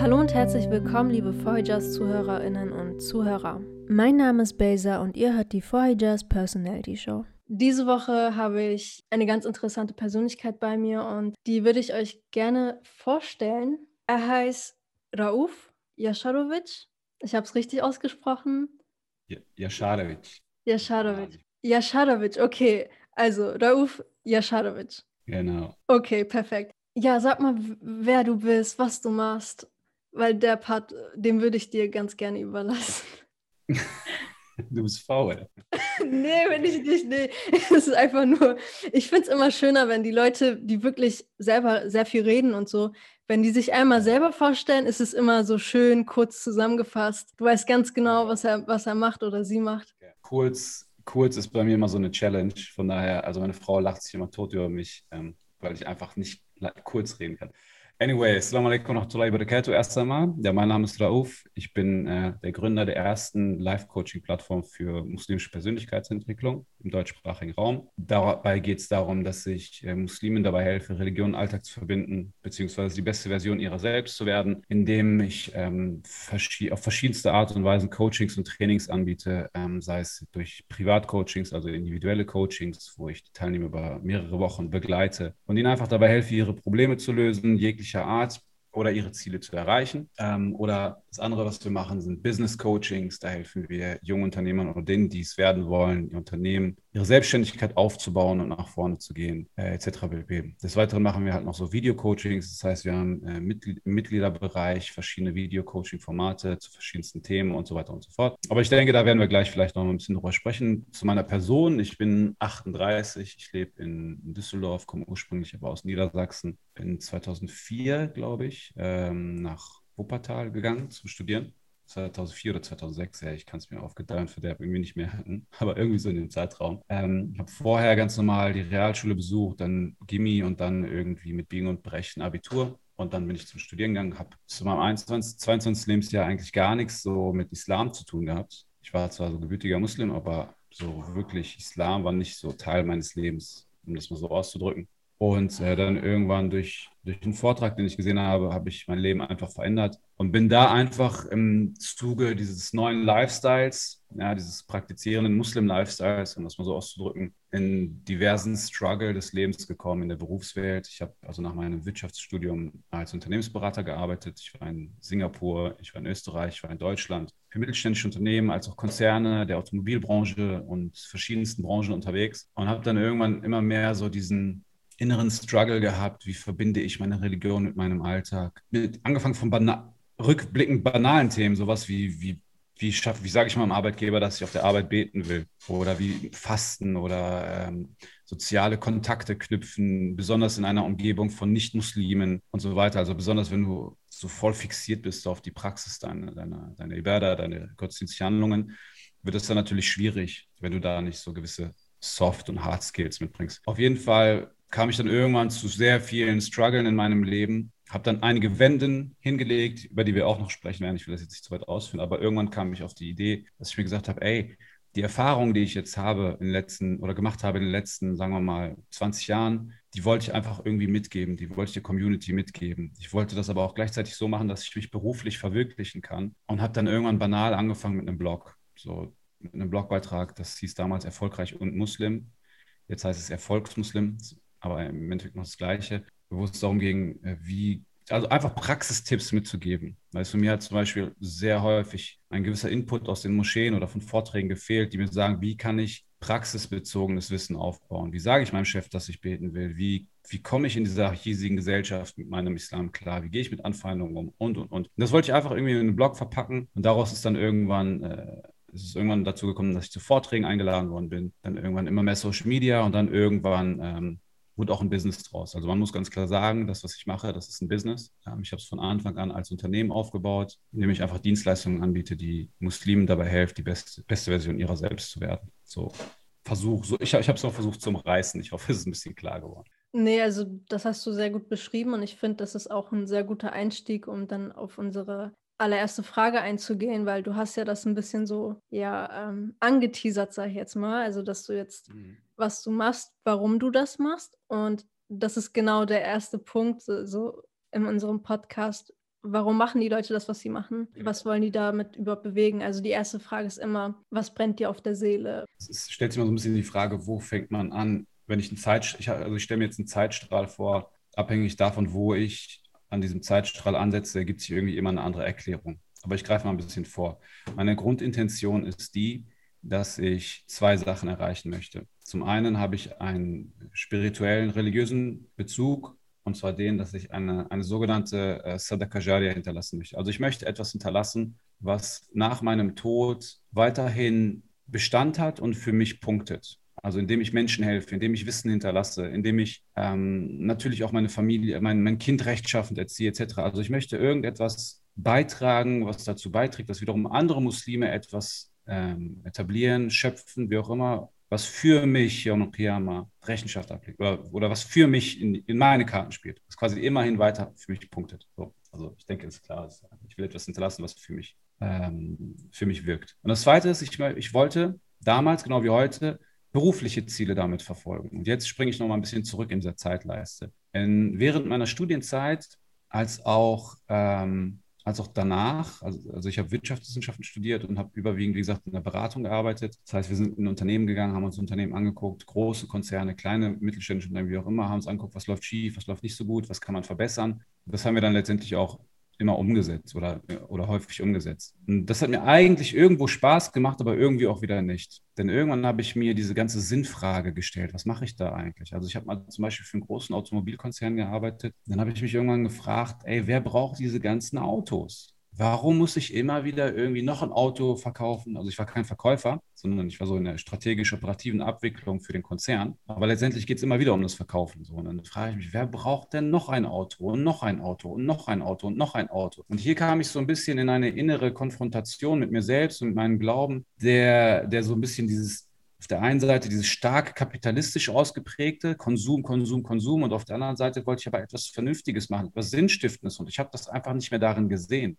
Hallo und herzlich willkommen, liebe Voyagers Zuhörerinnen und Zuhörer. Mein Name ist Beza und ihr hört die Voyagers Personality Show. Diese Woche habe ich eine ganz interessante Persönlichkeit bei mir und die würde ich euch gerne vorstellen. Er heißt Rauf Jascharovic. Ich habe es richtig ausgesprochen. Jascharovic. Jascharovic. Jascharovic, okay. Also Rauf Jascharovic. Genau. Okay, perfekt. Ja, sag mal, wer du bist, was du machst, weil der Part, den würde ich dir ganz gerne überlassen. Du bist faul. nee, wenn ich nicht, nee. Es ist einfach nur, ich finde es immer schöner, wenn die Leute, die wirklich selber sehr viel reden und so, wenn die sich einmal selber vorstellen, ist es immer so schön kurz zusammengefasst. Du weißt ganz genau, was er, was er macht oder sie macht. Kurz, kurz ist bei mir immer so eine Challenge. Von daher, also meine Frau lacht sich immer tot über mich, ähm, weil ich einfach nicht kurz reden kann. Anyway, Assalamu alaikum wa rahmatullahi wa barakatuh. Erst einmal, ja, mein Name ist Rauf. Ich bin äh, der Gründer der ersten Live-Coaching-Plattform für muslimische Persönlichkeitsentwicklung im deutschsprachigen Raum. Dabei geht es darum, dass ich äh, Muslimen dabei helfe, Religion und Alltag zu verbinden, beziehungsweise die beste Version ihrer selbst zu werden, indem ich ähm, verschi auf verschiedenste Art und Weisen Coachings und Trainings anbiete, ähm, sei es durch Privatcoachings, also individuelle Coachings, wo ich die Teilnehmer über mehrere Wochen begleite und ihnen einfach dabei helfe, ihre Probleme zu lösen, jegliche jeglicher Art oder ihre Ziele zu erreichen. Ähm, oder das andere, was wir machen, sind Business Coachings. Da helfen wir jungen Unternehmern oder denen, die es werden wollen, ihr Unternehmen, ihre Selbstständigkeit aufzubauen und nach vorne zu gehen, äh, etc. pp. Des Weiteren machen wir halt noch so Video-Coachings. Das heißt, wir haben äh, Mitglied im Mitgliederbereich verschiedene Video-Coaching-Formate zu verschiedensten Themen und so weiter und so fort. Aber ich denke, da werden wir gleich vielleicht noch ein bisschen drüber sprechen. Zu meiner Person. Ich bin 38. Ich lebe in Düsseldorf, komme ursprünglich aber aus Niedersachsen. Bin 2004, glaube ich, ähm, nach Wuppertal gegangen zum Studieren. 2004 oder 2006, ja, ich kann es mir aufgedeihen für der irgendwie nicht mehr aber irgendwie so in dem Zeitraum. Ähm, habe vorher ganz normal die Realschule besucht, dann Gimmi und dann irgendwie mit Biegen und Brechen Abitur. Und dann bin ich zum Studieren gegangen, habe zu meinem 21, 22. Lebensjahr eigentlich gar nichts so mit Islam zu tun gehabt. Ich war zwar so gebürtiger Muslim, aber so wirklich Islam war nicht so Teil meines Lebens, um das mal so auszudrücken. Und äh, dann irgendwann durch, durch den Vortrag, den ich gesehen habe, habe ich mein Leben einfach verändert und bin da einfach im Zuge dieses neuen Lifestyles, ja, dieses praktizierenden Muslim-Lifestyles, um das mal so auszudrücken, in diversen Struggle des Lebens gekommen in der Berufswelt. Ich habe also nach meinem Wirtschaftsstudium als Unternehmensberater gearbeitet. Ich war in Singapur, ich war in Österreich, ich war in Deutschland für mittelständische Unternehmen als auch Konzerne der Automobilbranche und verschiedensten Branchen unterwegs und habe dann irgendwann immer mehr so diesen inneren Struggle gehabt, wie verbinde ich meine Religion mit meinem Alltag. Mit, angefangen von bana rückblickend banalen Themen, sowas wie, wie, wie, schaff, wie sage ich meinem Arbeitgeber, dass ich auf der Arbeit beten will oder wie Fasten oder ähm, soziale Kontakte knüpfen, besonders in einer Umgebung von Nicht-Muslimen und so weiter. Also besonders, wenn du so voll fixiert bist auf die Praxis deiner, deiner, deiner Ibadah, deine gottesdienstlichen Handlungen, wird es dann natürlich schwierig, wenn du da nicht so gewisse Soft- und Hard Skills mitbringst. Auf jeden Fall kam ich dann irgendwann zu sehr vielen Struggeln in meinem Leben, habe dann einige Wenden hingelegt, über die wir auch noch sprechen werden. Ich will das jetzt nicht zu weit ausführen, aber irgendwann kam ich auf die Idee, dass ich mir gesagt habe, ey, die Erfahrung, die ich jetzt habe in den letzten oder gemacht habe in den letzten, sagen wir mal, 20 Jahren, die wollte ich einfach irgendwie mitgeben, die wollte ich der Community mitgeben. Ich wollte das aber auch gleichzeitig so machen, dass ich mich beruflich verwirklichen kann und habe dann irgendwann banal angefangen mit einem Blog, so mit einem Blogbeitrag, das hieß damals Erfolgreich und Muslim. Jetzt heißt es Erfolgsmuslim, aber im Endeffekt noch das Gleiche, wo es darum ging, äh, wie, also einfach Praxistipps mitzugeben. Weil es für mir hat zum Beispiel sehr häufig ein gewisser Input aus den Moscheen oder von Vorträgen gefehlt, die mir sagen, wie kann ich praxisbezogenes Wissen aufbauen? Wie sage ich meinem Chef, dass ich beten will? Wie, wie komme ich in dieser hiesigen Gesellschaft mit meinem Islam klar? Wie gehe ich mit Anfeindungen um? Und, und, und. das wollte ich einfach irgendwie in einen Blog verpacken und daraus ist dann irgendwann äh, es ist irgendwann dazu gekommen, dass ich zu Vorträgen eingeladen worden bin, dann irgendwann immer mehr Social Media und dann irgendwann ähm, wurde auch ein Business draus. Also man muss ganz klar sagen, das, was ich mache, das ist ein Business. Ich habe es von Anfang an als Unternehmen aufgebaut, indem ich einfach Dienstleistungen anbiete, die Muslimen dabei helfen, die beste, beste Version ihrer selbst zu werden. So Versuch, so, ich, ich habe es auch versucht zum Reißen. Ich hoffe, es ist ein bisschen klar geworden. Nee, also das hast du sehr gut beschrieben und ich finde, das ist auch ein sehr guter Einstieg, um dann auf unsere allererste Frage einzugehen, weil du hast ja das ein bisschen so ja ähm, angeteasert, sag ich jetzt mal, also dass du jetzt mhm was du machst, warum du das machst. Und das ist genau der erste Punkt so, in unserem Podcast. Warum machen die Leute das, was sie machen? Was wollen die damit überhaupt bewegen? Also die erste Frage ist immer, was brennt dir auf der Seele? Es stellt sich immer so ein bisschen die Frage, wo fängt man an? Wenn ich einen Zeit, ich, also ich stelle mir jetzt einen Zeitstrahl vor, abhängig davon, wo ich an diesem Zeitstrahl ansetze, gibt es hier irgendwie immer eine andere Erklärung. Aber ich greife mal ein bisschen vor. Meine Grundintention ist die, dass ich zwei Sachen erreichen möchte. Zum einen habe ich einen spirituellen, religiösen Bezug, und zwar den, dass ich eine, eine sogenannte äh, Sadaka Jariya hinterlassen möchte. Also ich möchte etwas hinterlassen, was nach meinem Tod weiterhin Bestand hat und für mich punktet. Also indem ich Menschen helfe, indem ich Wissen hinterlasse, indem ich ähm, natürlich auch meine Familie, mein, mein Kind rechtschaffend erziehe, etc. Also ich möchte irgendetwas beitragen, was dazu beiträgt, dass wiederum andere Muslime etwas ähm, etablieren, schöpfen, wie auch immer, was für mich Yom Qiyamah Rechenschaft ablegt oder, oder was für mich in, in meine Karten spielt, was quasi immerhin weiter für mich punktet. So, also ich denke, es ist klar, ich will etwas hinterlassen, was für mich, ähm, für mich wirkt. Und das Zweite ist, ich, ich wollte damals, genau wie heute, berufliche Ziele damit verfolgen. Und jetzt springe ich noch mal ein bisschen zurück in dieser Zeitleiste. In, während meiner Studienzeit als auch, ähm, als auch danach, also, also ich habe Wirtschaftswissenschaften studiert und habe überwiegend, wie gesagt, in der Beratung gearbeitet. Das heißt, wir sind in Unternehmen gegangen, haben uns Unternehmen angeguckt, große Konzerne, kleine, mittelständische Unternehmen, wie auch immer, haben uns angeguckt, was läuft schief, was läuft nicht so gut, was kann man verbessern. Das haben wir dann letztendlich auch immer umgesetzt oder, oder häufig umgesetzt. Und das hat mir eigentlich irgendwo Spaß gemacht, aber irgendwie auch wieder nicht. Denn irgendwann habe ich mir diese ganze Sinnfrage gestellt. Was mache ich da eigentlich? Also ich habe mal zum Beispiel für einen großen Automobilkonzern gearbeitet. Dann habe ich mich irgendwann gefragt, ey, wer braucht diese ganzen Autos? Warum muss ich immer wieder irgendwie noch ein Auto verkaufen? Also ich war kein Verkäufer, sondern ich war so in der strategisch-operativen Abwicklung für den Konzern. Aber letztendlich geht es immer wieder um das Verkaufen. So. Und dann frage ich mich, wer braucht denn noch ein Auto und noch ein Auto und noch ein Auto und noch ein Auto? Und hier kam ich so ein bisschen in eine innere Konfrontation mit mir selbst und mit meinem Glauben, der, der so ein bisschen dieses auf der einen Seite dieses stark kapitalistisch ausgeprägte Konsum, Konsum, Konsum und auf der anderen Seite wollte ich aber etwas Vernünftiges machen, etwas Sinnstiftendes und ich habe das einfach nicht mehr darin gesehen.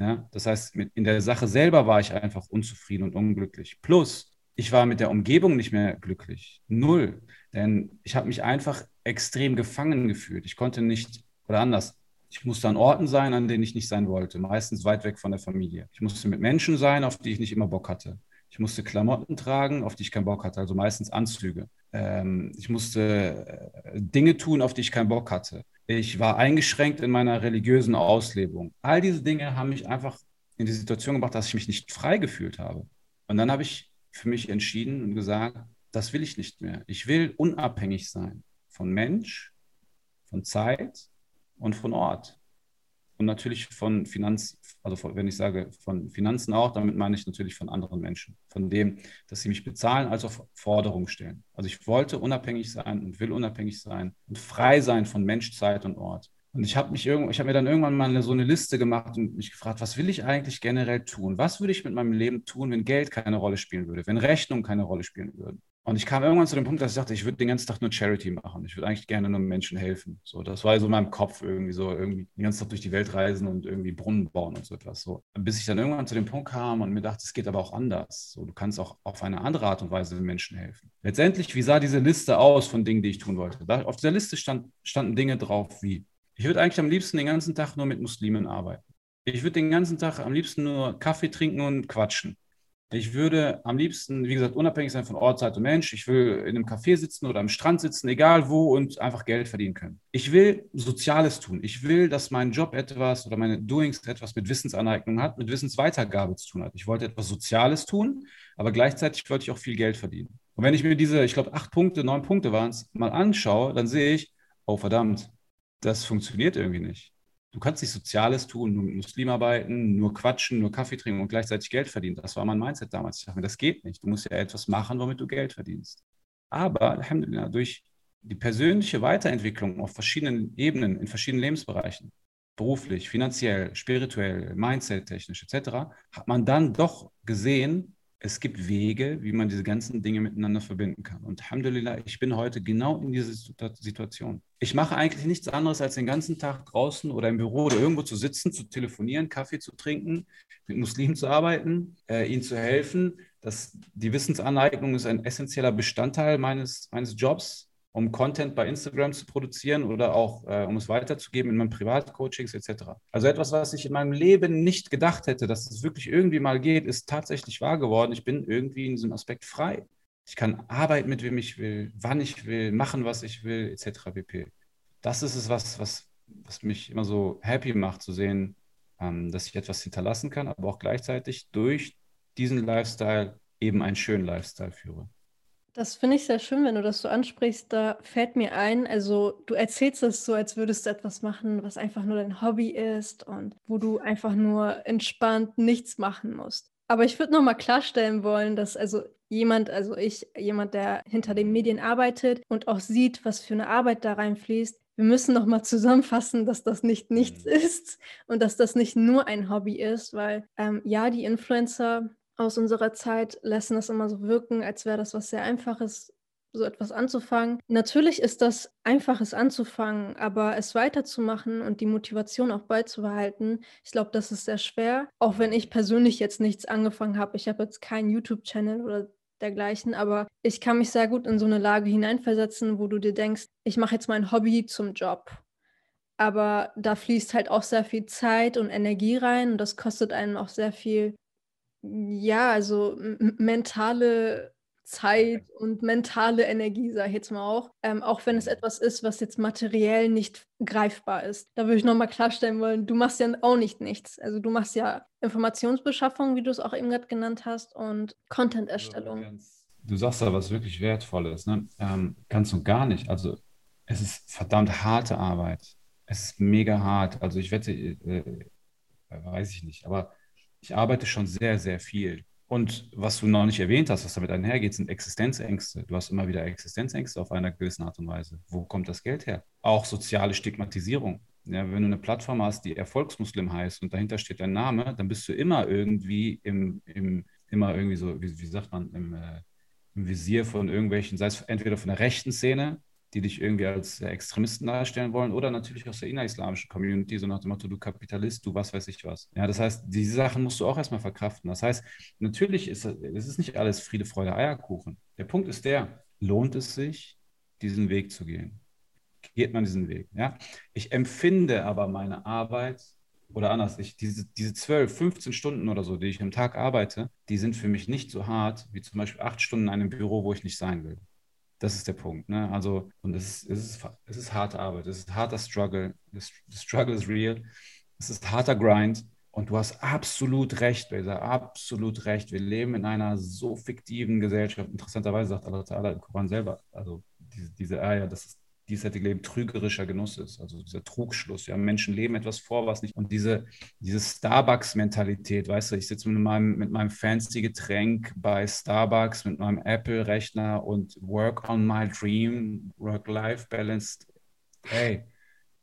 Ja, das heißt, in der Sache selber war ich einfach unzufrieden und unglücklich. Plus, ich war mit der Umgebung nicht mehr glücklich. Null. Denn ich habe mich einfach extrem gefangen gefühlt. Ich konnte nicht, oder anders, ich musste an Orten sein, an denen ich nicht sein wollte, meistens weit weg von der Familie. Ich musste mit Menschen sein, auf die ich nicht immer Bock hatte. Ich musste Klamotten tragen, auf die ich keinen Bock hatte, also meistens Anzüge. Ähm, ich musste äh, Dinge tun, auf die ich keinen Bock hatte. Ich war eingeschränkt in meiner religiösen Auslebung. All diese Dinge haben mich einfach in die Situation gebracht, dass ich mich nicht frei gefühlt habe. Und dann habe ich für mich entschieden und gesagt, das will ich nicht mehr. Ich will unabhängig sein von Mensch, von Zeit und von Ort und natürlich von Finanz, also wenn ich sage von Finanzen auch, damit meine ich natürlich von anderen Menschen, von dem, dass sie mich bezahlen, als auch Forderungen stellen. Also ich wollte unabhängig sein und will unabhängig sein und frei sein von Mensch, Zeit und Ort. Und ich habe mich irgend, ich habe mir dann irgendwann mal so eine Liste gemacht und mich gefragt, was will ich eigentlich generell tun? Was würde ich mit meinem Leben tun, wenn Geld keine Rolle spielen würde, wenn Rechnungen keine Rolle spielen würden? Und ich kam irgendwann zu dem Punkt, dass ich dachte, ich würde den ganzen Tag nur Charity machen. Ich würde eigentlich gerne nur Menschen helfen. So, das war so in meinem Kopf irgendwie so, irgendwie den ganzen Tag durch die Welt reisen und irgendwie Brunnen bauen und so etwas. So. Bis ich dann irgendwann zu dem Punkt kam und mir dachte, es geht aber auch anders. So, du kannst auch auf eine andere Art und Weise Menschen helfen. Letztendlich, wie sah diese Liste aus von Dingen, die ich tun wollte? Da, auf dieser Liste stand, standen Dinge drauf wie, ich würde eigentlich am liebsten den ganzen Tag nur mit Muslimen arbeiten. Ich würde den ganzen Tag am liebsten nur Kaffee trinken und quatschen. Ich würde am liebsten, wie gesagt, unabhängig sein von Ort, Zeit und Mensch. Ich will in einem Café sitzen oder am Strand sitzen, egal wo, und einfach Geld verdienen können. Ich will Soziales tun. Ich will, dass mein Job etwas oder meine Doings etwas mit Wissensaneignung hat, mit Wissensweitergabe zu tun hat. Ich wollte etwas Soziales tun, aber gleichzeitig wollte ich auch viel Geld verdienen. Und wenn ich mir diese, ich glaube, acht Punkte, neun Punkte waren es, mal anschaue, dann sehe ich, oh verdammt, das funktioniert irgendwie nicht. Du kannst nicht Soziales tun, nur mit Muslimen arbeiten, nur quatschen, nur Kaffee trinken und gleichzeitig Geld verdienen. Das war mein Mindset damals. Ich dachte mir, das geht nicht. Du musst ja etwas machen, womit du Geld verdienst. Aber, Alhamdulillah, durch die persönliche Weiterentwicklung auf verschiedenen Ebenen, in verschiedenen Lebensbereichen, beruflich, finanziell, spirituell, mindset-technisch etc., hat man dann doch gesehen, es gibt Wege, wie man diese ganzen Dinge miteinander verbinden kann. Und Alhamdulillah, ich bin heute genau in dieser Situation. Ich mache eigentlich nichts anderes, als den ganzen Tag draußen oder im Büro oder irgendwo zu sitzen, zu telefonieren, Kaffee zu trinken, mit Muslimen zu arbeiten, äh, ihnen zu helfen. Das, die Wissensaneignung ist ein essentieller Bestandteil meines, meines Jobs. um Content bei Instagram zu produzieren oder auch äh, um es weiterzugeben in meinen Privatcoachings etc. Also etwas, was ich in meinem Leben nicht gedacht hätte, dass es wirklich irgendwie mal geht, ist tatsächlich wahr geworden. Ich bin irgendwie in diesem Aspekt frei. Ich kann arbeiten mit wem ich will, wann ich will, machen, was ich will, etc. pp. Das ist es, was, was, was mich immer so happy macht, zu sehen, ähm, dass ich etwas hinterlassen kann, aber auch gleichzeitig durch diesen Lifestyle eben einen schönen Lifestyle führe. Das finde ich sehr schön, wenn du das so ansprichst. Da fällt mir ein, also du erzählst es so, als würdest du etwas machen, was einfach nur dein Hobby ist und wo du einfach nur entspannt nichts machen musst. Aber ich würde nochmal klarstellen wollen, dass also jemand, also ich, jemand, der hinter den Medien arbeitet und auch sieht, was für eine Arbeit da reinfließt, wir müssen nochmal zusammenfassen, dass das nicht nichts mhm. ist und dass das nicht nur ein Hobby ist, weil ähm, ja, die Influencer aus unserer Zeit lassen das immer so wirken, als wäre das was sehr Einfaches, so etwas anzufangen. Natürlich ist das Einfaches anzufangen, aber es weiterzumachen und die Motivation auch beizubehalten, ich glaube, das ist sehr schwer. Auch wenn ich persönlich jetzt nichts angefangen habe. Ich habe jetzt keinen YouTube-Channel oder dergleichen, aber ich kann mich sehr gut in so eine Lage hineinversetzen, wo du dir denkst, ich mache jetzt mein Hobby zum Job. Aber da fließt halt auch sehr viel Zeit und Energie rein und das kostet einen auch sehr viel ja, also mentale Zeit und mentale Energie, sage ich jetzt mal auch. Ähm, auch wenn es mhm. etwas ist, was jetzt materiell nicht greifbar ist. Da würde ich nochmal klarstellen wollen, du machst ja auch nicht nichts. Also du machst ja Informationsbeschaffung, wie du es auch eben gerade genannt hast, und Content-Erstellung. Du sagst da was wirklich Wertvolles, ne? Ähm, ganz und gar nicht. Also es ist verdammt harte Arbeit. Es ist mega hart. Also ich wette, äh, weiß ich nicht, aber ich arbeite schon sehr, sehr viel. Und was du noch nicht erwähnt hast, was damit einhergeht, sind Existenzängste. Du hast immer wieder Existenzängste auf einer gewissen Art und Weise. Wo kommt das Geld her? Auch soziale Stigmatisierung. Ja, wenn du eine Plattform hast, die Erfolgsmuslim heißt und dahinter steht dein Name, dann bist du immer irgendwie im, im immer irgendwie so, wie, wie sagt man, im, äh, im Visier von irgendwelchen, sei es entweder von der rechten Szene die dich irgendwie als Extremisten darstellen wollen oder natürlich aus der innerislamischen Community, so nach dem Motto, du Kapitalist, du was weiß ich was. Ja, das heißt, diese Sachen musst du auch erstmal verkraften. Das heißt, natürlich ist es ist nicht alles Friede, Freude, Eierkuchen. Der Punkt ist der, lohnt es sich, diesen Weg zu gehen? Geht man diesen Weg? Ja? Ich empfinde aber meine Arbeit oder anders, ich, diese, diese 12, 15 Stunden oder so, die ich am Tag arbeite, die sind für mich nicht so hart wie zum Beispiel acht Stunden in einem Büro, wo ich nicht sein will. Das ist der Punkt. Ne? Also, und es ist, es, ist, es ist harte Arbeit, es ist harter Struggle. The struggle is real. Es ist harter Grind. Und du hast absolut recht, Beza, absolut recht. Wir leben in einer so fiktiven Gesellschaft. Interessanterweise sagt Allah im Koran selber, also diese, diese Eier, das ist diesseitige Leben trügerischer Genuss ist, also dieser Trugschluss. Ja, Menschen leben etwas vor, was nicht. Und diese, diese Starbucks-Mentalität, weißt du, ich sitze mit meinem, mit meinem fancy Getränk bei Starbucks, mit meinem Apple-Rechner und work on my dream, work-life-balance. Hey,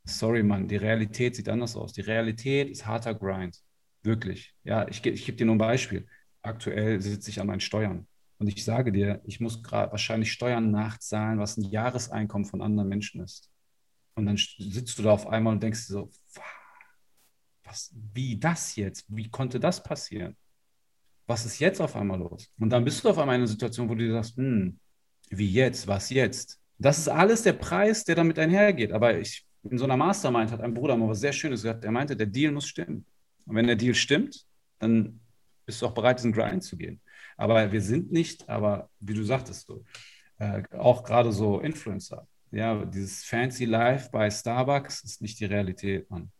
sorry, Mann, die Realität sieht anders aus. Die Realität ist harter Grind. Wirklich. Ja, ich, ich gebe dir nur ein Beispiel. Aktuell sitze ich an meinen Steuern. Und ich sage dir, ich muss gerade wahrscheinlich Steuern nachzahlen, was ein Jahreseinkommen von anderen Menschen ist. Und dann sitzt du da auf einmal und denkst dir so, was, wie das jetzt? Wie konnte das passieren? Was ist jetzt auf einmal los? Und dann bist du auf einmal in einer Situation, wo du dir sagst, hm, wie jetzt? Was jetzt? Das ist alles der Preis, der damit einhergeht. Aber ich, in so einer Mastermind hat ein Bruder mal was sehr Schönes gesagt. Er meinte, der Deal muss stimmen. Und wenn der Deal stimmt, dann bist du auch bereit, diesen Grind zu gehen. Aber wir sind nicht, aber wie du sagtest, so, äh, auch gerade so Influencer. Ja, dieses fancy Life bei Starbucks ist nicht die Realität, Mann.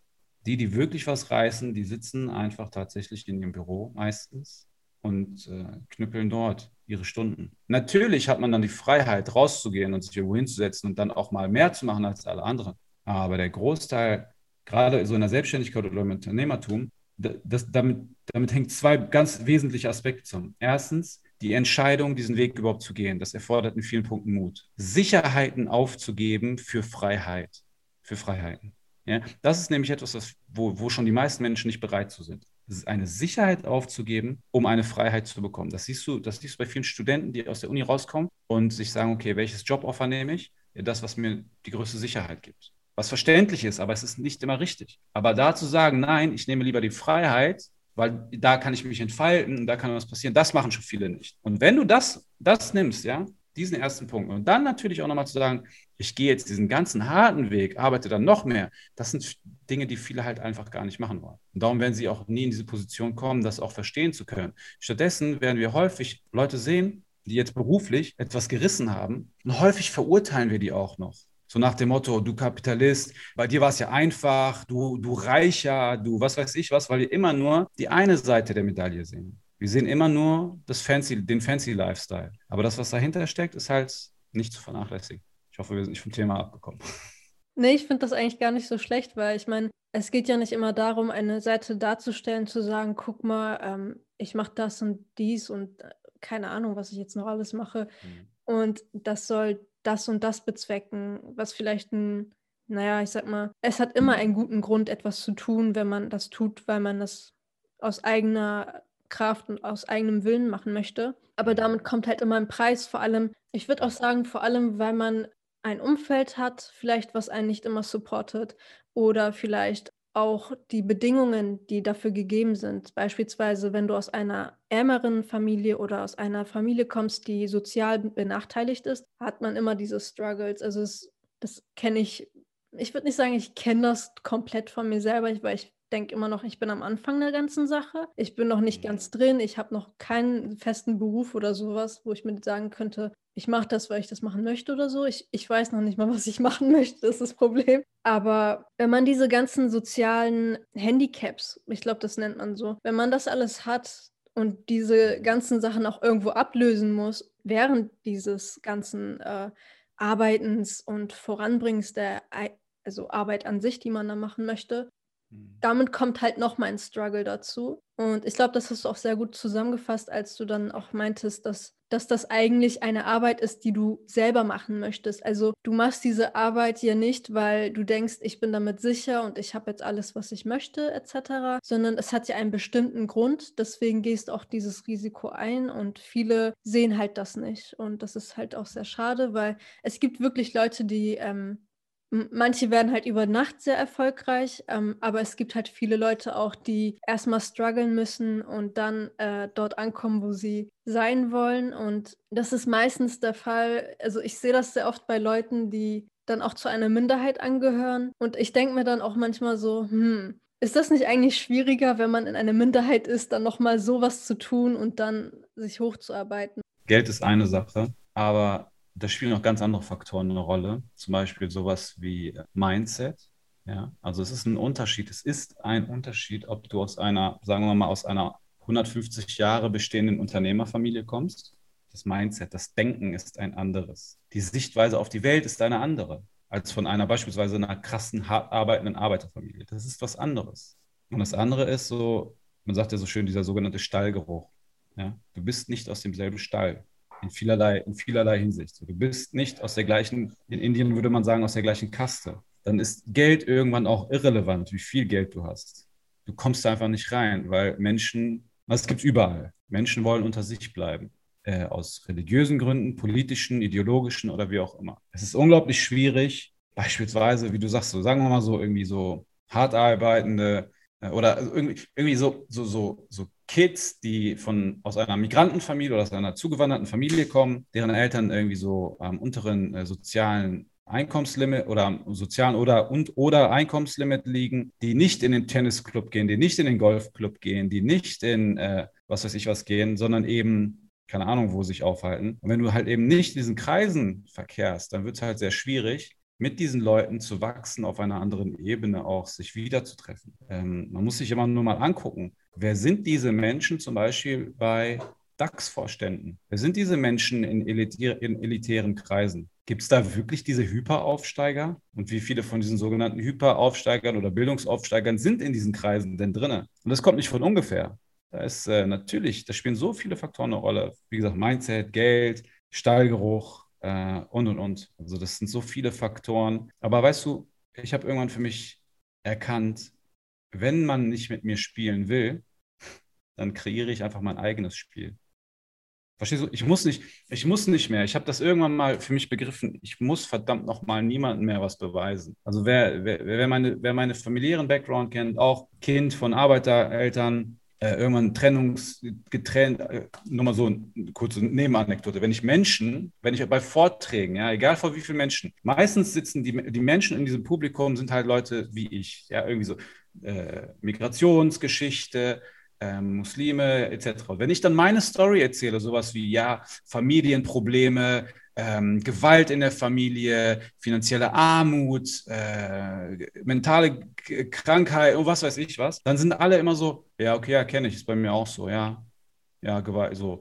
Die, die wirklich was reißen, die sitzen einfach tatsächlich in ihrem Büro meistens und äh, knüppeln dort ihre Stunden. Natürlich hat man dann die Freiheit, rauszugehen und sich irgendwo hinzusetzen und dann auch mal mehr zu machen als alle anderen. Aber der Großteil, gerade so in der Selbstständigkeit oder im Unternehmertum, das, damit, damit hängt zwei ganz wesentliche Aspekte zusammen. Erstens, die Entscheidung, diesen Weg überhaupt zu gehen, das erfordert in vielen Punkten Mut. Sicherheiten aufzugeben für Freiheit, für Freiheiten. Ja, das ist nämlich etwas, das, wo, wo schon die meisten Menschen nicht bereit zu sind. Eine Sicherheit aufzugeben, um eine Freiheit zu bekommen. Das siehst du, das siehst du bei vielen Studenten, die aus der Uni rauskommen und sich sagen, okay, welches Joboffer nehme ich? Ja, das, was mir die größte Sicherheit gibt was verständlich ist, aber es ist nicht immer richtig. Aber da zu sagen, nein, ich nehme lieber die Freiheit, weil da kann ich mich entfalten, da kann was passieren, das machen schon viele nicht. Und wenn du das, das nimmst, ja, diesen ersten Punkt. Und dann natürlich auch nochmal zu sagen, ich gehe jetzt diesen ganzen harten Weg, arbeite dann noch mehr. Das sind Dinge, die viele halt einfach gar nicht machen wollen. Und darum werden sie auch nie in diese Position kommen, das auch verstehen zu können. Stattdessen werden wir häufig Leute sehen, die jetzt beruflich etwas gerissen haben. Und häufig verurteilen wir die auch noch. So nach dem Motto, du Kapitalist, bei dir war es ja einfach, du, du Reicher, du was weiß ich was, weil wir immer nur die eine Seite der Medaille sehen. Wir sehen immer nur das fancy, den fancy Lifestyle. Aber das, was dahinter steckt, ist halt nicht zu vernachlässigen. Ich hoffe, wir sind nicht vom Thema abgekommen. Nee, ich finde das eigentlich gar nicht so schlecht, weil ich meine, es geht ja nicht immer darum, eine Seite darzustellen, zu sagen, guck mal, ähm, ich mache das und dies und äh, keine Ahnung, was ich jetzt noch alles mache. Mhm. Und das soll das und das bezwecken, was vielleicht ein, naja, ich sag mal, es hat immer einen guten Grund, etwas zu tun, wenn man das tut, weil man das aus eigener Kraft und aus eigenem Willen machen möchte. Aber damit kommt halt immer ein Preis, vor allem, ich würde auch sagen, vor allem, weil man ein Umfeld hat, vielleicht was einen nicht immer supportet oder vielleicht auch die Bedingungen, die dafür gegeben sind. Beispielsweise, wenn du aus einer ärmeren Familie oder aus einer Familie kommst, die sozial benachteiligt ist, hat man immer diese Struggles. Also es, das kenne ich, ich würde nicht sagen, ich kenne das komplett von mir selber, weil ich denke immer noch, ich bin am Anfang der ganzen Sache. Ich bin noch nicht ganz drin. Ich habe noch keinen festen Beruf oder sowas, wo ich mir sagen könnte, ich mache das, weil ich das machen möchte oder so. Ich, ich weiß noch nicht mal, was ich machen möchte, das ist das Problem. Aber wenn man diese ganzen sozialen Handicaps, ich glaube, das nennt man so, wenn man das alles hat und diese ganzen Sachen auch irgendwo ablösen muss, während dieses ganzen äh, Arbeitens und Voranbringens der also Arbeit an sich, die man da machen möchte, Mhm. Damit kommt halt noch mal ein Struggle dazu. Und ich glaube, das hast du auch sehr gut zusammengefasst, als du dann auch meintest, dass, dass das eigentlich eine Arbeit ist, die du selber machen möchtest. Also du machst diese Arbeit ja nicht, weil du denkst, ich bin damit sicher und ich habe jetzt alles, was ich möchte, etc., sondern es hat ja einen bestimmten Grund. Deswegen gehst auch dieses Risiko ein und viele sehen halt das nicht. Und das ist halt auch sehr schade, weil es gibt wirklich Leute, die ähm, Manche werden halt über Nacht sehr erfolgreich, ähm, aber es gibt halt viele Leute auch, die erstmal strugglen müssen und dann äh, dort ankommen, wo sie sein wollen. Und das ist meistens der Fall. Also ich sehe das sehr oft bei Leuten, die dann auch zu einer Minderheit angehören. Und ich denke mir dann auch manchmal so, hm, ist das nicht eigentlich schwieriger, wenn man in einer Minderheit ist, dann nochmal sowas zu tun und dann sich hochzuarbeiten? Geld ist eine Sache, aber da spielen noch ganz andere Faktoren eine Rolle, zum Beispiel sowas wie Mindset. Ja, also es ist ein Unterschied. Es ist ein Unterschied, ob du aus einer, sagen wir mal, aus einer 150 Jahre bestehenden Unternehmerfamilie kommst. Das Mindset, das Denken ist ein anderes. Die Sichtweise auf die Welt ist eine andere als von einer beispielsweise einer krassen, hart arbeitenden Arbeiterfamilie. Das ist was anderes. Und das andere ist so, man sagt ja so schön, dieser sogenannte Stallgeruch. Ja? Du bist nicht aus demselben Stall in vielerlei, in vielerlei Hinsicht. Du bist nicht aus der gleichen, in Indien würde man sagen, aus der gleichen Kaste. Dann ist Geld irgendwann auch irrelevant, wie viel Geld du hast. Du kommst da einfach nicht rein, weil Menschen, es gibt überall. Menschen wollen unter sich bleiben. Äh, aus religiösen Gründen, politischen, ideologischen oder wie auch immer. Es ist unglaublich schwierig, beispielsweise, wie du sagst, so sagen wir mal so irgendwie so hart arbeitende oder irgendwie, irgendwie so, so, so, so Kids, die von, aus einer Migrantenfamilie oder aus einer zugewanderten Familie kommen, deren Eltern irgendwie so am unteren äh, sozialen Einkommenslimit oder am sozialen oder und oder Einkommenslimit liegen, die nicht in den Tennisclub gehen, die nicht in den Golfclub gehen, die nicht in äh, was weiß ich was gehen, sondern eben keine Ahnung, wo sich aufhalten. Und wenn du halt eben nicht in diesen Kreisen verkehrst, dann wird es halt sehr schwierig, mit diesen Leuten zu wachsen, auf einer anderen Ebene auch sich wiederzutreffen. Ähm, man muss sich immer nur mal angucken, Wer sind diese Menschen zum Beispiel bei DAX-Vorständen? Wer sind diese Menschen in, elitär, in elitären Kreisen? Gibt es da wirklich diese Hyperaufsteiger? Und wie viele von diesen sogenannten Hyperaufsteigern oder Bildungsaufsteigern sind in diesen Kreisen denn drin? Und das kommt nicht von ungefähr. Da ist äh, natürlich, da spielen so viele Faktoren eine Rolle. Wie gesagt, Mindset, Geld, Stallgeruch äh, und und und. Also das sind so viele Faktoren. Aber weißt du, ich habe irgendwann für mich erkannt, wenn man nicht mit mir spielen will, dann kreiere ich einfach mein eigenes Spiel. Verstehst du? Ich muss nicht, ich muss nicht mehr. Ich habe das irgendwann mal für mich begriffen. Ich muss verdammt nochmal niemandem mehr was beweisen. Also wer, wer, wer, meine, wer meine familiären Background kennt, auch Kind von Arbeitereltern, äh, irgendwann trennungsgetrennt, äh, nur mal so eine kurze Nebenanekdote. Wenn ich Menschen, wenn ich bei Vorträgen, ja, egal vor wie vielen Menschen, meistens sitzen die, die Menschen in diesem Publikum, sind halt Leute wie ich, ja, irgendwie so äh, Migrationsgeschichte, ähm, Muslime etc. Wenn ich dann meine Story erzähle, sowas wie, ja, Familienprobleme, ähm, Gewalt in der Familie, finanzielle Armut, äh, mentale Krankheit und was weiß ich was, dann sind alle immer so, ja, okay, ja, kenne ich, ist bei mir auch so, ja, ja, Gewalt, so.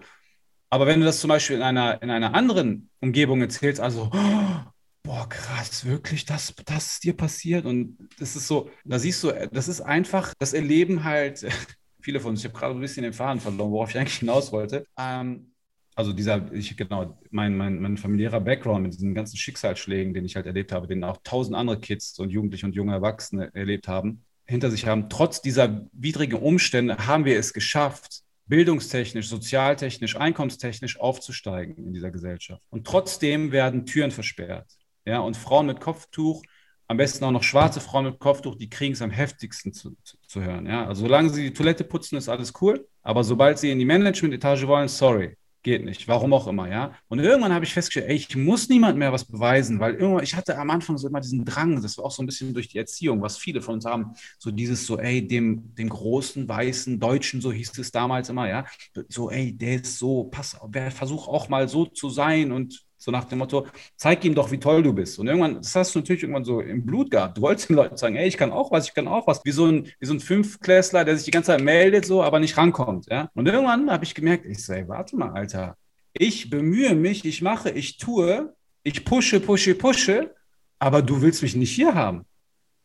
Aber wenn du das zum Beispiel in einer, in einer anderen Umgebung erzählst, also, oh, boah, krass, wirklich, das, das dir passiert. Und das ist so, da siehst du, das ist einfach das Erleben halt, viele von uns, ich habe gerade ein bisschen den Faden verloren, worauf ich eigentlich hinaus wollte, ähm, also dieser, ich, genau, mein, mein, mein familiärer Background mit diesen ganzen Schicksalsschlägen, den ich halt erlebt habe, den auch tausend andere Kids und Jugendliche und junge Erwachsene erlebt haben, hinter sich haben. Trotz dieser widrigen Umstände haben wir es geschafft, bildungstechnisch, sozialtechnisch, einkommenstechnisch aufzusteigen in dieser Gesellschaft. Und trotzdem werden Türen versperrt. Ja, und Frauen mit Kopftuch, am besten auch noch schwarze Frauen mit Kopftuch, die kriegen es am heftigsten zu, zu, zu hören. Ja, also solange sie die Toilette putzen, ist alles cool. Aber sobald sie in die Management-Etage wollen, sorry, geht nicht, warum auch immer, ja. Und irgendwann habe ich festgestellt, ey, ich muss niemand mehr was beweisen, weil irgendwann, ich hatte am Anfang so immer diesen Drang, das war auch so ein bisschen durch die Erziehung, was viele von uns haben, so dieses so, ey, dem, dem großen, weißen Deutschen, so hieß es damals immer, ja, so, ey, der ist so, pass, wer versucht auch mal so zu sein und so nach dem Motto, zeig ihm doch, wie toll du bist. Und irgendwann, das hast du natürlich irgendwann so im Blut gehabt. Du wolltest den Leuten sagen, ey, ich kann auch was, ich kann auch was. Wie so ein, wie so ein Fünfklässler, der sich die ganze Zeit meldet, so, aber nicht rankommt. Ja? Und irgendwann habe ich gemerkt, ich ey, warte mal, Alter. Ich bemühe mich, ich mache, ich tue, ich pushe, pushe, pushe, aber du willst mich nicht hier haben.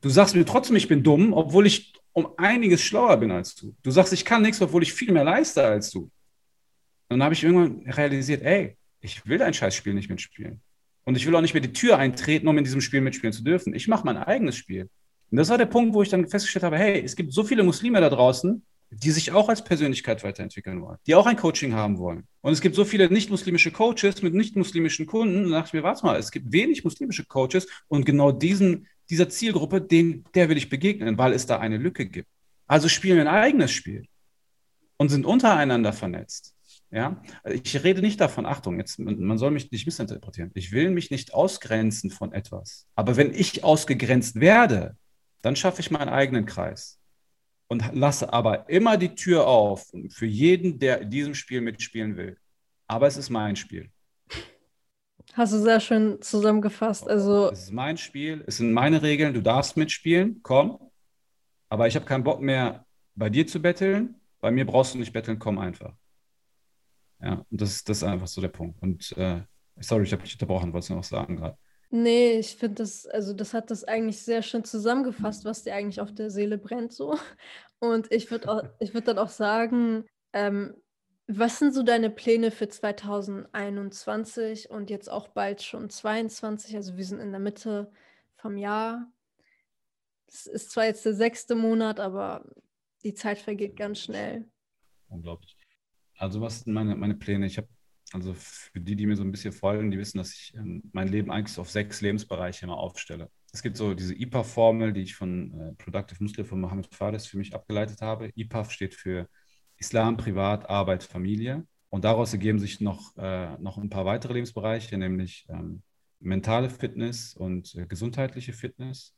Du sagst mir trotzdem, ich bin dumm, obwohl ich um einiges schlauer bin als du. Du sagst, ich kann nichts, obwohl ich viel mehr leiste als du. Und dann habe ich irgendwann realisiert, ey, ich will dein Scheißspiel nicht mitspielen. Und ich will auch nicht mehr die Tür eintreten, um in diesem Spiel mitspielen zu dürfen. Ich mache mein eigenes Spiel. Und das war der Punkt, wo ich dann festgestellt habe, hey, es gibt so viele Muslime da draußen, die sich auch als Persönlichkeit weiterentwickeln wollen, die auch ein Coaching haben wollen. Und es gibt so viele nicht-muslimische Coaches mit nicht-muslimischen Kunden. Und da dachte ich mir, warte mal, es gibt wenig muslimische Coaches und genau diesen, dieser Zielgruppe, den, der will ich begegnen, weil es da eine Lücke gibt. Also spielen wir ein eigenes Spiel und sind untereinander vernetzt. Ja, ich rede nicht davon, Achtung, jetzt, man soll mich nicht missinterpretieren. Ich will mich nicht ausgrenzen von etwas. Aber wenn ich ausgegrenzt werde, dann schaffe ich meinen eigenen Kreis und lasse aber immer die Tür auf für jeden, der in diesem Spiel mitspielen will. Aber es ist mein Spiel. Hast du sehr schön zusammengefasst. Also es ist mein Spiel, es sind meine Regeln, du darfst mitspielen, komm. Aber ich habe keinen Bock mehr, bei dir zu betteln. Bei mir brauchst du nicht betteln, komm einfach. Ja, und das, das ist einfach so der Punkt. Und äh, sorry, ich habe dich unterbrochen, wolltest du noch sagen gerade. Nee, ich finde das, also das hat das eigentlich sehr schön zusammengefasst, was dir eigentlich auf der Seele brennt so. Und ich würde würd dann auch sagen, ähm, was sind so deine Pläne für 2021 und jetzt auch bald schon 2022? Also wir sind in der Mitte vom Jahr. Es ist zwar jetzt der sechste Monat, aber die Zeit vergeht ganz schnell. Unglaublich. Also was sind meine, meine Pläne? Ich habe, also für die, die mir so ein bisschen folgen, die wissen, dass ich ähm, mein Leben eigentlich auf sechs Lebensbereiche immer aufstelle. Es gibt so diese IPAF-Formel, die ich von äh, Productive Muslim von Mohammed Fares für mich abgeleitet habe. IPAF steht für Islam, Privat, Arbeit, Familie. Und daraus ergeben sich noch, äh, noch ein paar weitere Lebensbereiche, nämlich ähm, mentale Fitness und äh, gesundheitliche Fitness,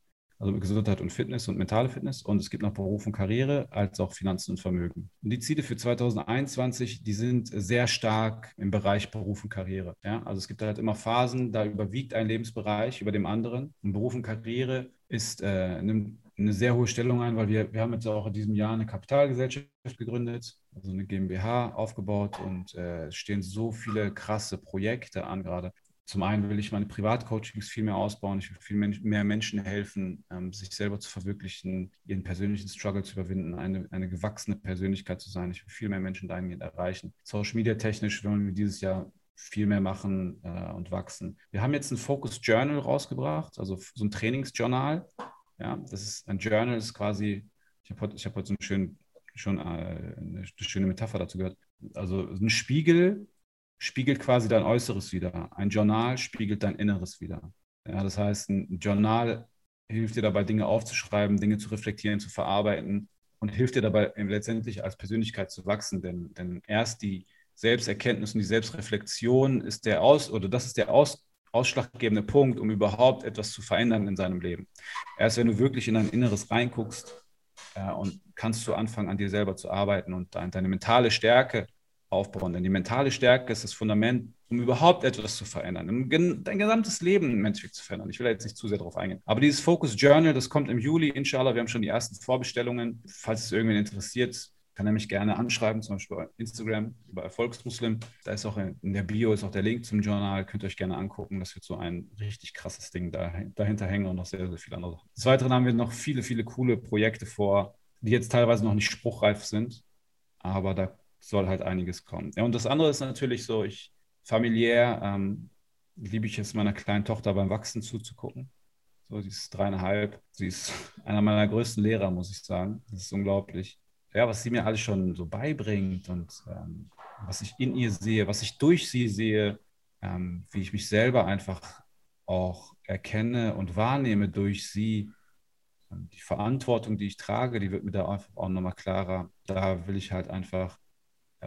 also Gesundheit und Fitness und mentale Fitness. Und es gibt noch Beruf und Karriere, als auch Finanzen und Vermögen. Und die Ziele für 2021, die sind sehr stark im Bereich Beruf und Karriere. Ja? Also es gibt halt immer Phasen, da überwiegt ein Lebensbereich über dem anderen. Und Beruf und Karriere ist, äh, nimmt eine sehr hohe Stellung ein, weil wir, wir haben jetzt auch in diesem Jahr eine Kapitalgesellschaft gegründet, also eine GmbH aufgebaut und äh, es stehen so viele krasse Projekte an gerade zum einen will ich meine Privatcoachings viel mehr ausbauen, ich will viel mehr Menschen helfen, ähm, sich selber zu verwirklichen, ihren persönlichen Struggle zu überwinden, eine, eine gewachsene Persönlichkeit zu sein. Ich will viel mehr Menschen dahingehend erreichen. Social Media technisch wollen wir dieses Jahr viel mehr machen äh, und wachsen. Wir haben jetzt ein Focus Journal rausgebracht, also so ein Trainingsjournal. Ja, das ist ein Journal, ist quasi, ich habe heute, hab heute so einen schönen, schon äh, eine schöne Metapher dazu gehört. Also ein Spiegel spiegelt quasi dein Äußeres wieder. Ein Journal spiegelt dein Inneres wieder. Ja, das heißt, ein Journal hilft dir dabei, Dinge aufzuschreiben, Dinge zu reflektieren, zu verarbeiten. und hilft dir dabei letztendlich als Persönlichkeit zu wachsen. Denn, denn erst die Selbsterkenntnis und die Selbstreflexion ist der Aus oder das ist der Aus, ausschlaggebende Punkt, um überhaupt etwas zu verändern in seinem Leben. Erst wenn du wirklich in dein Inneres reinguckst äh, und kannst du anfangen, an dir selber zu arbeiten und dein, deine mentale Stärke aufbauen. Denn die mentale Stärke ist das Fundament, um überhaupt etwas zu verändern, um dein gesamtes Leben im Endeffekt zu verändern. Ich will da jetzt nicht zu sehr darauf eingehen. Aber dieses Focus Journal, das kommt im Juli, inshallah. Wir haben schon die ersten Vorbestellungen. Falls es irgendwen interessiert, kann er mich gerne anschreiben, zum Beispiel bei Instagram über Erfolgsmuslim. Da ist auch in der Bio ist auch der Link zum Journal. Könnt ihr euch gerne angucken. Das wird so ein richtig krasses Ding dahinter hängen und noch sehr, sehr viele andere. Des Weiteren haben wir noch viele, viele coole Projekte vor, die jetzt teilweise noch nicht spruchreif sind. Aber da soll halt einiges kommen. Ja, und das andere ist natürlich so, ich familiär ähm, liebe ich es meiner kleinen Tochter beim Wachsen zuzugucken. So, sie ist dreieinhalb. Sie ist einer meiner größten Lehrer, muss ich sagen. Das ist unglaublich. Ja, was sie mir alles schon so beibringt und ähm, was ich in ihr sehe, was ich durch sie sehe, ähm, wie ich mich selber einfach auch erkenne und wahrnehme durch sie. Die Verantwortung, die ich trage, die wird mir da einfach auch nochmal klarer. Da will ich halt einfach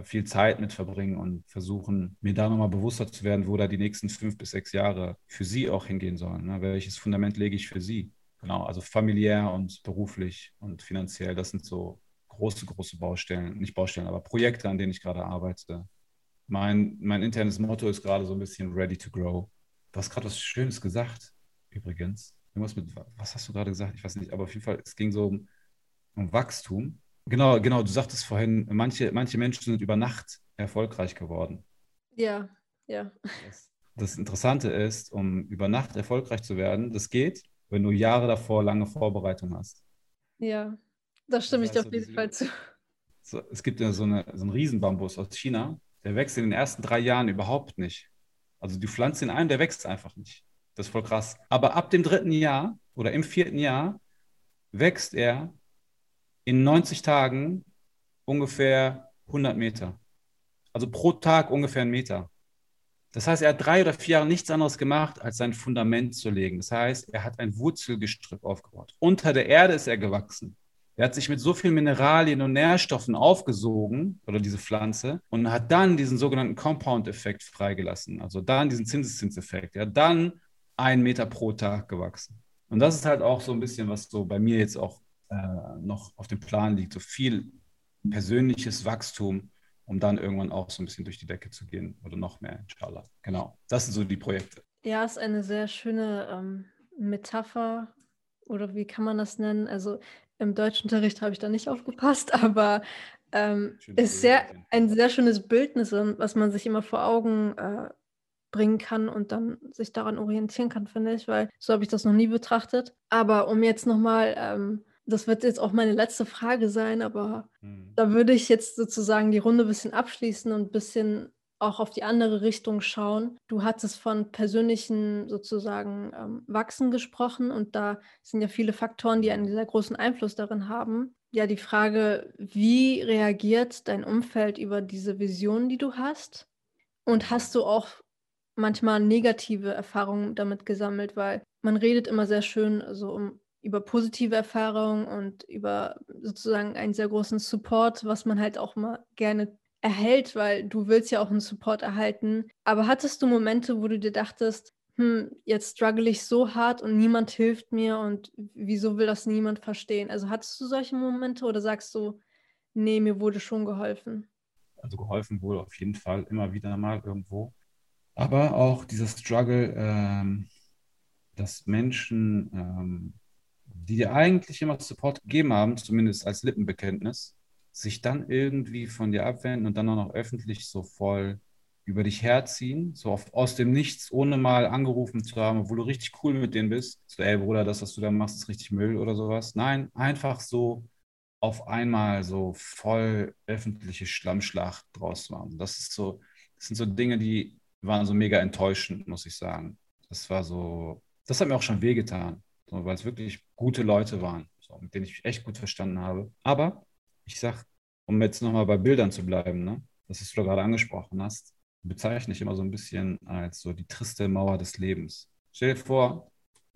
viel Zeit mit verbringen und versuchen, mir da nochmal bewusster zu werden, wo da die nächsten fünf bis sechs Jahre für sie auch hingehen sollen. Ne? Welches Fundament lege ich für sie? Genau, also familiär und beruflich und finanziell, das sind so große, große Baustellen, nicht Baustellen, aber Projekte, an denen ich gerade arbeite. Mein, mein internes Motto ist gerade so ein bisschen ready to grow. Du hast gerade was Schönes gesagt, übrigens. Irgendwas mit, was hast du gerade gesagt? Ich weiß nicht, aber auf jeden Fall, es ging so um, um Wachstum. Genau, genau, du sagtest vorhin, manche, manche Menschen sind über Nacht erfolgreich geworden. Ja, ja. Das, das Interessante ist, um über Nacht erfolgreich zu werden, das geht, wenn du Jahre davor lange Vorbereitung hast. Ja, da stimme das heißt, ich dir auf jeden Fall zu. So, es gibt ja so, eine, so einen Riesenbambus aus China, der wächst in den ersten drei Jahren überhaupt nicht. Also du pflanzt ihn ein, der wächst einfach nicht. Das ist voll krass. Aber ab dem dritten Jahr oder im vierten Jahr wächst er in 90 Tagen ungefähr 100 Meter. Also pro Tag ungefähr einen Meter. Das heißt, er hat drei oder vier Jahre nichts anderes gemacht, als sein Fundament zu legen. Das heißt, er hat ein Wurzelgestrüpp aufgebaut. Unter der Erde ist er gewachsen. Er hat sich mit so vielen Mineralien und Nährstoffen aufgesogen, oder diese Pflanze, und hat dann diesen sogenannten Compound-Effekt freigelassen. Also dann diesen Zinseszinseffekt. Er hat dann einen Meter pro Tag gewachsen. Und das ist halt auch so ein bisschen, was so bei mir jetzt auch noch auf dem Plan liegt, so viel persönliches Wachstum, um dann irgendwann auch so ein bisschen durch die Decke zu gehen oder noch mehr, inshallah. Genau, das sind so die Projekte. Ja, ist eine sehr schöne ähm, Metapher oder wie kann man das nennen? Also im Deutschunterricht habe ich da nicht aufgepasst, aber ähm, ist sehr, ein sehr schönes Bildnis, was man sich immer vor Augen äh, bringen kann und dann sich daran orientieren kann, finde ich, weil so habe ich das noch nie betrachtet. Aber um jetzt nochmal ähm, das wird jetzt auch meine letzte Frage sein, aber mhm. da würde ich jetzt sozusagen die Runde ein bisschen abschließen und ein bisschen auch auf die andere Richtung schauen. Du hattest von persönlichen sozusagen ähm, Wachsen gesprochen und da sind ja viele Faktoren, die einen sehr großen Einfluss darin haben. Ja, die Frage, wie reagiert dein Umfeld über diese Vision, die du hast? Und hast du auch manchmal negative Erfahrungen damit gesammelt, weil man redet immer sehr schön so um über positive Erfahrungen und über sozusagen einen sehr großen Support, was man halt auch mal gerne erhält, weil du willst ja auch einen Support erhalten. Aber hattest du Momente, wo du dir dachtest, hm, jetzt struggle ich so hart und niemand hilft mir und wieso will das niemand verstehen? Also hattest du solche Momente oder sagst du, nee, mir wurde schon geholfen? Also geholfen wurde auf jeden Fall immer wieder mal irgendwo. Aber auch dieser Struggle, ähm, dass Menschen ähm, die dir eigentlich immer Support gegeben haben, zumindest als Lippenbekenntnis, sich dann irgendwie von dir abwenden und dann auch noch öffentlich so voll über dich herziehen, so auf, aus dem Nichts, ohne mal angerufen zu haben, obwohl du richtig cool mit denen bist. So, ey Bruder, das, was du da machst, ist richtig Müll oder sowas. Nein, einfach so auf einmal so voll öffentliche Schlammschlacht draus machen. Das ist so, das sind so Dinge, die waren so mega enttäuschend, muss ich sagen. Das war so, das hat mir auch schon wehgetan so, weil es wirklich gute Leute waren, so, mit denen ich mich echt gut verstanden habe. Aber ich sag, um jetzt nochmal bei Bildern zu bleiben, ne, das, was du gerade angesprochen hast, bezeichne ich immer so ein bisschen als so die triste Mauer des Lebens. Stell dir vor,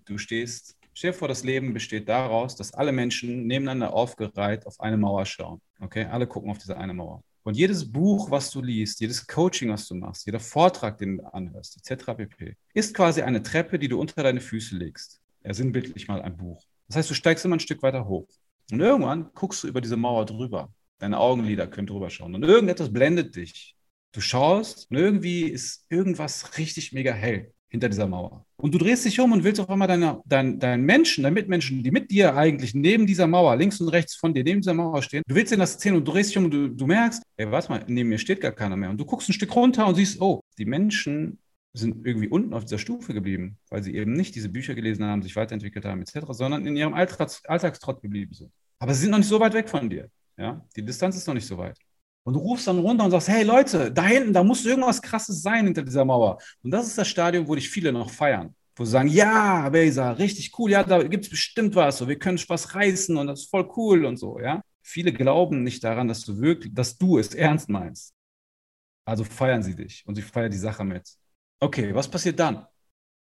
du stehst Stell dir vor, das Leben besteht daraus, dass alle Menschen nebeneinander aufgereiht auf eine Mauer schauen. Okay, alle gucken auf diese eine Mauer. Und jedes Buch, was du liest, jedes Coaching, was du machst, jeder Vortrag, den du anhörst, etc. pp., ist quasi eine Treppe, die du unter deine Füße legst. Ja, sinnbildlich mal ein Buch. Das heißt, du steigst immer ein Stück weiter hoch. Und irgendwann guckst du über diese Mauer drüber. Deine Augenlider können drüber schauen. Und irgendetwas blendet dich. Du schaust und irgendwie ist irgendwas richtig mega hell hinter dieser Mauer. Und du drehst dich um und willst auf einmal deine, dein, deinen Menschen, deinen Mitmenschen, die mit dir eigentlich neben dieser Mauer, links und rechts von dir, neben dieser Mauer stehen, du willst ihnen das erzählen und du drehst dich um und du, du merkst, ey, warte mal, neben mir steht gar keiner mehr. Und du guckst ein Stück runter und siehst, oh, die Menschen sind irgendwie unten auf dieser Stufe geblieben, weil sie eben nicht diese Bücher gelesen haben, sich weiterentwickelt haben, etc., sondern in ihrem Alltags Alltagstrott geblieben sind. Aber sie sind noch nicht so weit weg von dir. Ja? Die Distanz ist noch nicht so weit. Und du rufst dann runter und sagst, hey Leute, da hinten, da muss irgendwas Krasses sein hinter dieser Mauer. Und das ist das Stadium, wo dich viele noch feiern. Wo sie sagen, ja, Beza, richtig cool, ja, da gibt es bestimmt was, so, wir können was reißen und das ist voll cool und so, ja. Viele glauben nicht daran, dass du wirklich, dass du es ernst meinst. Also feiern sie dich und sie feiern die Sache mit. Okay, was passiert dann?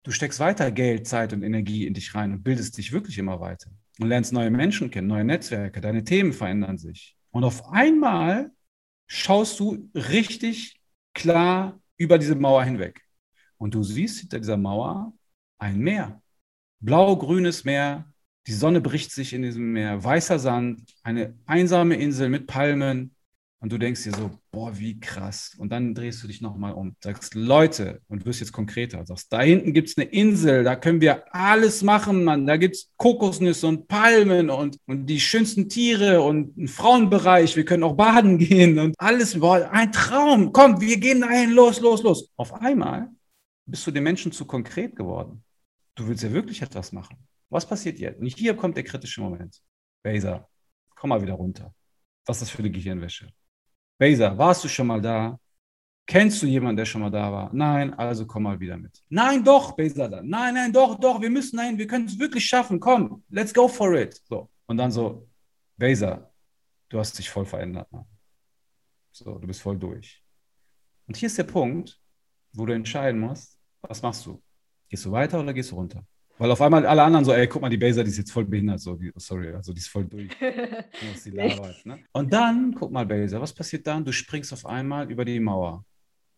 Du steckst weiter Geld, Zeit und Energie in dich rein und bildest dich wirklich immer weiter und lernst neue Menschen kennen, neue Netzwerke, deine Themen verändern sich. Und auf einmal schaust du richtig klar über diese Mauer hinweg. Und du siehst hinter dieser Mauer ein Meer. Blau-grünes Meer. Die Sonne bricht sich in diesem Meer. Weißer Sand. Eine einsame Insel mit Palmen. Und du denkst dir so, boah, wie krass. Und dann drehst du dich nochmal um, sagst, Leute, und wirst jetzt konkreter, sagst, da hinten gibt es eine Insel, da können wir alles machen, Mann. Da gibt es Kokosnüsse und Palmen und, und die schönsten Tiere und einen Frauenbereich. Wir können auch baden gehen und alles. Boah, ein Traum. Komm, wir gehen dahin, los, los, los. Auf einmal bist du den Menschen zu konkret geworden. Du willst ja wirklich etwas machen. Was passiert jetzt? Und hier kommt der kritische Moment. Baser, komm mal wieder runter. Was ist das für eine Gehirnwäsche? Beza, warst du schon mal da? Kennst du jemanden, der schon mal da war? Nein, also komm mal wieder mit. Nein, doch, Beza dann. Nein, nein, doch, doch, wir müssen nein, wir können es wirklich schaffen. Komm, let's go for it. So. Und dann so, Beza, du hast dich voll verändert. Mann. So, du bist voll durch. Und hier ist der Punkt, wo du entscheiden musst, was machst du? Gehst du weiter oder gehst du runter? Weil auf einmal alle anderen so, ey, guck mal, die Baser, die ist jetzt voll behindert, so, die, sorry, also die ist voll durch. die labert, ne? Und dann, guck mal, Baser, was passiert dann? Du springst auf einmal über die Mauer.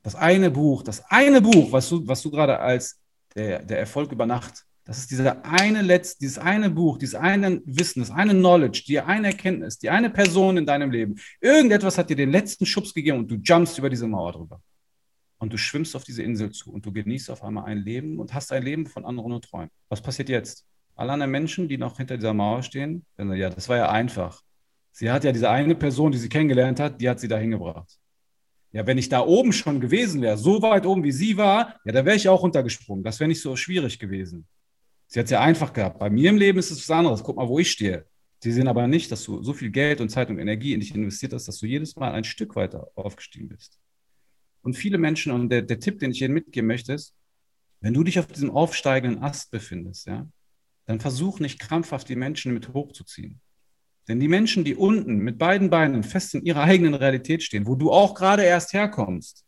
Das eine Buch, das eine Buch, was du, was du gerade als der, der Erfolg über Nacht, das ist dieser eine Letz, dieses eine Buch, dieses eine Wissen, das eine Knowledge, die eine Erkenntnis, die eine Person in deinem Leben. Irgendetwas hat dir den letzten Schubs gegeben und du jumpst über diese Mauer drüber und du schwimmst auf diese Insel zu und du genießt auf einmal ein Leben und hast ein Leben von anderen und Träumen. Was passiert jetzt? Alle anderen Menschen, die noch hinter dieser Mauer stehen, sagen, ja, das war ja einfach. Sie hat ja diese eine Person, die sie kennengelernt hat, die hat sie dahin gebracht. Ja, wenn ich da oben schon gewesen wäre, so weit oben wie sie war, ja, da wäre ich auch runtergesprungen. Das wäre nicht so schwierig gewesen. Sie hat es ja einfach gehabt. Bei mir im Leben ist es was anderes. Guck mal, wo ich stehe. Sie sehen aber nicht, dass du so viel Geld und Zeit und Energie in dich investiert hast, dass du jedes Mal ein Stück weiter aufgestiegen bist. Und viele Menschen, und der, der Tipp, den ich Ihnen mitgeben möchte, ist, wenn du dich auf diesem aufsteigenden Ast befindest, ja, dann versuch nicht krampfhaft die Menschen mit hochzuziehen. Denn die Menschen, die unten mit beiden Beinen fest in ihrer eigenen Realität stehen, wo du auch gerade erst herkommst,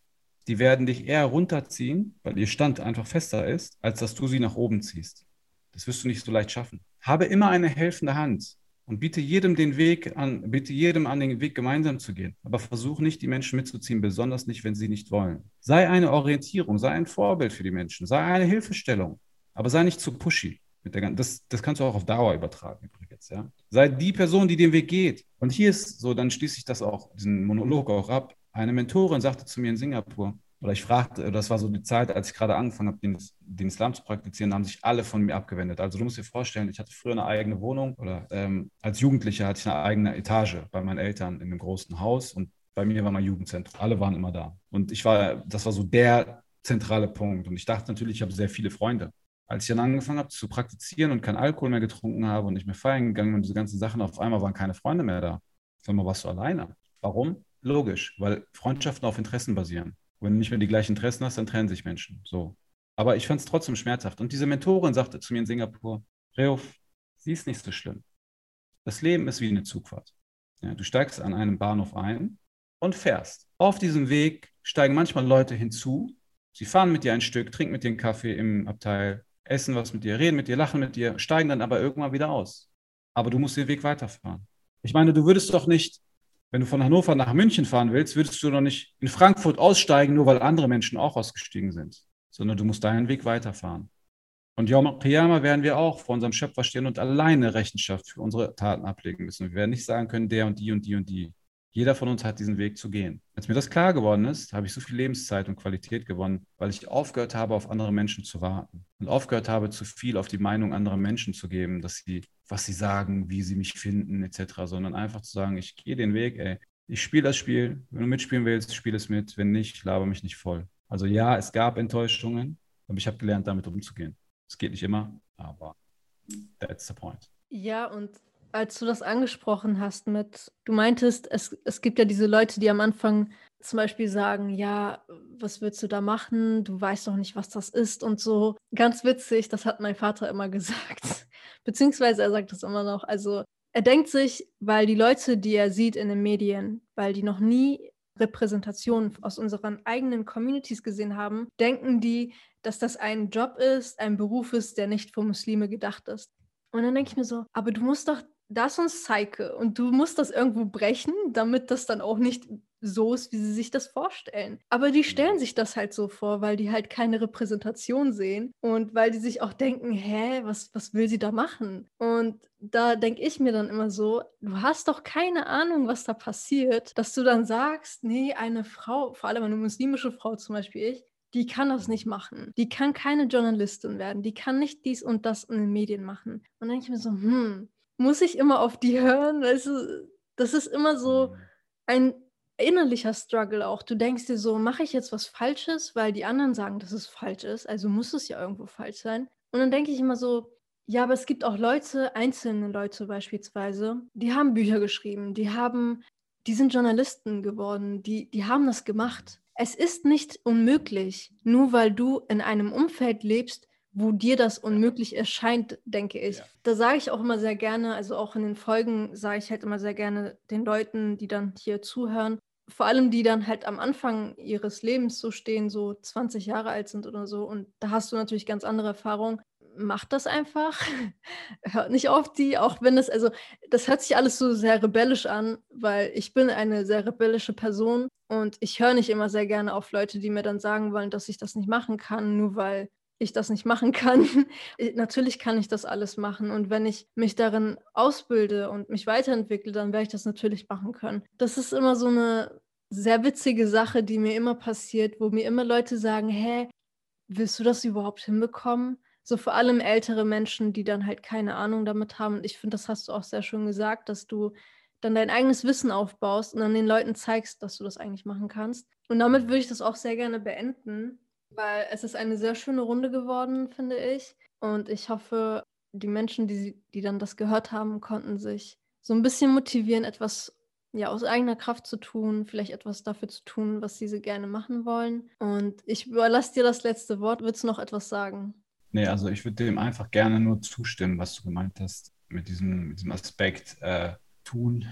die werden dich eher runterziehen, weil ihr Stand einfach fester ist, als dass du sie nach oben ziehst. Das wirst du nicht so leicht schaffen. Habe immer eine helfende Hand und biete jedem den Weg an, biete jedem an, den Weg gemeinsam zu gehen. Aber versuch nicht, die Menschen mitzuziehen, besonders nicht, wenn sie nicht wollen. Sei eine Orientierung, sei ein Vorbild für die Menschen, sei eine Hilfestellung, aber sei nicht zu pushy. das, das kannst du auch auf Dauer übertragen übrigens. Ja? Sei die Person, die den Weg geht. Und hier ist so, dann schließe ich das auch, diesen Monolog auch ab. Eine Mentorin sagte zu mir in Singapur, oder ich fragte, das war so die Zeit, als ich gerade angefangen habe, den, den, Islam zu praktizieren, haben sich alle von mir abgewendet. Also du musst dir vorstellen, ich hatte früher eine eigene Wohnung oder ähm, als Jugendlicher hatte ich eine eigene Etage bei meinen Eltern in einem großen Haus und bei mir war mein Jugendzentrum. Alle waren immer da. Und ich war, das war so der zentrale Punkt. Und ich dachte natürlich, ich habe sehr viele Freunde. Als ich dann angefangen habe zu praktizieren und keinen Alkohol mehr getrunken habe und nicht mehr feiern gegangen und diese ganzen Sachen, auf einmal waren keine Freunde mehr da. Sondern warst du alleine. Warum? Logisch, weil Freundschaften auf Interessen basieren. Wenn du nicht mehr die gleichen Interessen hast, dann trennen sich Menschen. So. Aber ich fand es trotzdem schmerzhaft. Und diese Mentorin sagte zu mir in Singapur, Reuf, sie ist nicht so schlimm. Das Leben ist wie eine Zugfahrt. Ja, du steigst an einem Bahnhof ein und fährst. Auf diesem Weg steigen manchmal Leute hinzu. Sie fahren mit dir ein Stück, trinken mit dir einen Kaffee im Abteil, essen was mit dir, reden mit dir, lachen mit dir, steigen dann aber irgendwann wieder aus. Aber du musst den Weg weiterfahren. Ich meine, du würdest doch nicht, wenn du von Hannover nach München fahren willst, würdest du doch nicht in Frankfurt aussteigen, nur weil andere Menschen auch ausgestiegen sind, sondern du musst deinen Weg weiterfahren. Und Yom Qiyamah werden wir auch vor unserem Schöpfer stehen und alleine Rechenschaft für unsere Taten ablegen müssen. Wir werden nicht sagen können, der und die und die und die. Jeder von uns hat diesen Weg zu gehen. Als mir das klar geworden ist, habe ich so viel Lebenszeit und Qualität gewonnen, weil ich aufgehört habe, auf andere Menschen zu warten und aufgehört habe, zu viel auf die Meinung anderer Menschen zu geben, dass sie, was sie sagen, wie sie mich finden, etc., sondern einfach zu sagen, ich gehe den Weg, ey. Ich spiele das Spiel. Wenn du mitspielen willst, spiel es mit. Wenn nicht, laber mich nicht voll. Also ja, es gab Enttäuschungen, aber ich habe gelernt, damit umzugehen. Es geht nicht immer, aber that's the point. Ja, und als du das angesprochen hast mit, du meintest, es, es gibt ja diese Leute, die am Anfang zum Beispiel sagen, ja, was willst du da machen? Du weißt doch nicht, was das ist und so. Ganz witzig, das hat mein Vater immer gesagt. Beziehungsweise er sagt das immer noch. Also er denkt sich, weil die Leute, die er sieht in den Medien, weil die noch nie Repräsentationen aus unseren eigenen Communities gesehen haben, denken die, dass das ein Job ist, ein Beruf ist, der nicht für Muslime gedacht ist. Und dann denke ich mir so, aber du musst doch das und Psyche und du musst das irgendwo brechen, damit das dann auch nicht so ist, wie sie sich das vorstellen. Aber die stellen mhm. sich das halt so vor, weil die halt keine Repräsentation sehen und weil die sich auch denken, hä, was, was will sie da machen? Und da denke ich mir dann immer so, du hast doch keine Ahnung, was da passiert, dass du dann sagst, nee, eine Frau, vor allem eine muslimische Frau zum Beispiel ich, die kann das nicht machen. Die kann keine Journalistin werden. Die kann nicht dies und das in den Medien machen. Und dann denke ich mir so, hm, muss ich immer auf die hören? Weißt du, das ist immer so mhm. ein innerlicher Struggle auch. Du denkst dir so, mache ich jetzt was Falsches, weil die anderen sagen, dass es falsch ist, also muss es ja irgendwo falsch sein. Und dann denke ich immer so, ja, aber es gibt auch Leute, einzelne Leute beispielsweise, die haben Bücher geschrieben, die haben, die sind Journalisten geworden, die, die haben das gemacht. Es ist nicht unmöglich, nur weil du in einem Umfeld lebst, wo dir das unmöglich erscheint, denke ich. Ja. Da sage ich auch immer sehr gerne, also auch in den Folgen sage ich halt immer sehr gerne den Leuten, die dann hier zuhören, vor allem die dann halt am Anfang ihres Lebens so stehen, so 20 Jahre alt sind oder so. Und da hast du natürlich ganz andere Erfahrungen. Macht das einfach. Hört nicht auf die, auch wenn es, also das hört sich alles so sehr rebellisch an, weil ich bin eine sehr rebellische Person und ich höre nicht immer sehr gerne auf Leute, die mir dann sagen wollen, dass ich das nicht machen kann, nur weil ich das nicht machen kann. natürlich kann ich das alles machen. Und wenn ich mich darin ausbilde und mich weiterentwickle, dann werde ich das natürlich machen können. Das ist immer so eine sehr witzige Sache, die mir immer passiert, wo mir immer Leute sagen, hä, willst du das überhaupt hinbekommen? So vor allem ältere Menschen, die dann halt keine Ahnung damit haben. Und ich finde, das hast du auch sehr schön gesagt, dass du dann dein eigenes Wissen aufbaust und dann den Leuten zeigst, dass du das eigentlich machen kannst. Und damit würde ich das auch sehr gerne beenden. Weil es ist eine sehr schöne Runde geworden, finde ich. Und ich hoffe, die Menschen, die, die dann das gehört haben, konnten sich so ein bisschen motivieren, etwas ja, aus eigener Kraft zu tun, vielleicht etwas dafür zu tun, was sie gerne machen wollen. Und ich überlasse dir das letzte Wort. Willst du noch etwas sagen? Nee, also ich würde dem einfach gerne nur zustimmen, was du gemeint hast mit diesem, mit diesem Aspekt äh, tun,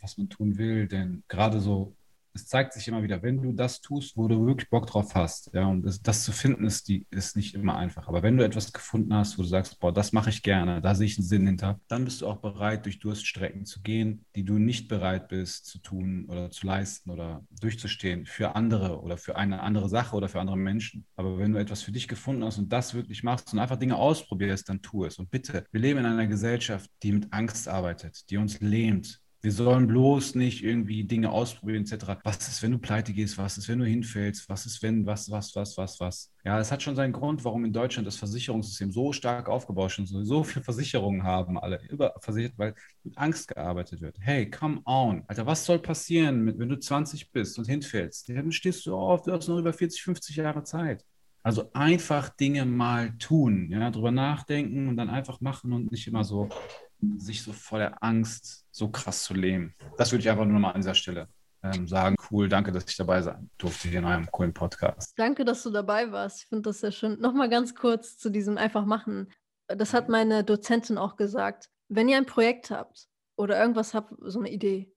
was man tun will. Denn gerade so es zeigt sich immer wieder, wenn du das tust, wo du wirklich Bock drauf hast, ja, und das, das, zu finden ist, die, ist nicht immer einfach. Aber wenn du etwas gefunden hast, wo du sagst, boah, das mache ich gerne, da sehe ich einen Sinn hinter, dann bist du auch bereit, durch Durststrecken zu gehen, die du nicht bereit bist zu tun oder zu leisten oder durchzustehen für andere oder für eine andere Sache oder für andere Menschen. Aber wenn du etwas für dich gefunden hast und das wirklich machst und einfach Dinge ausprobierst, dann tu es. Und bitte, wir leben in einer Gesellschaft, die mit Angst arbeitet, die uns lähmt, wir sollen bloß nicht irgendwie Dinge ausprobieren, etc. Was ist, wenn du pleite gehst? Was ist, wenn du hinfällst? Was ist, wenn, was, was, was, was, was? Ja, es hat schon seinen Grund, warum in Deutschland das Versicherungssystem so stark aufgebaut ist und so viele Versicherungen haben, alle überversichert, weil mit Angst gearbeitet wird. Hey, come on. Alter, was soll passieren, wenn du 20 bist und hinfällst? Dann stehst du auf, du hast noch über 40, 50 Jahre Zeit. Also einfach Dinge mal tun, ja, drüber nachdenken und dann einfach machen und nicht immer so sich so vor der Angst so krass zu leben. Das würde ich einfach nur mal an dieser Stelle ähm, sagen. Cool, danke, dass ich dabei sein durfte hier in eurem coolen Podcast. Danke, dass du dabei warst. Ich finde das sehr schön. Nochmal ganz kurz zu diesem einfach machen. Das hat meine Dozentin auch gesagt. Wenn ihr ein Projekt habt oder irgendwas habt, so eine Idee,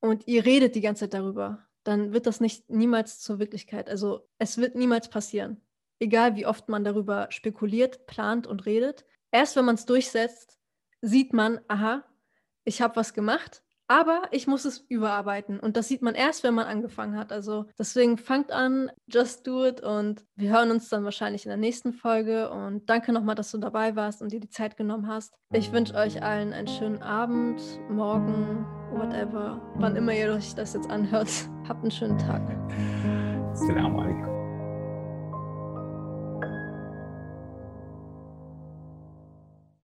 und ihr redet die ganze Zeit darüber, dann wird das nicht niemals zur Wirklichkeit. Also es wird niemals passieren. egal wie oft man darüber spekuliert, plant und redet. Erst wenn man es durchsetzt, sieht man, aha, ich habe was gemacht, aber ich muss es überarbeiten. Und das sieht man erst, wenn man angefangen hat. Also deswegen fangt an, just do it. Und wir hören uns dann wahrscheinlich in der nächsten Folge. Und danke nochmal, dass du dabei warst und dir die Zeit genommen hast. Ich wünsche euch allen einen schönen Abend, morgen, whatever, wann immer ihr euch das jetzt anhört. Habt einen schönen Tag. Assalamu alaikum.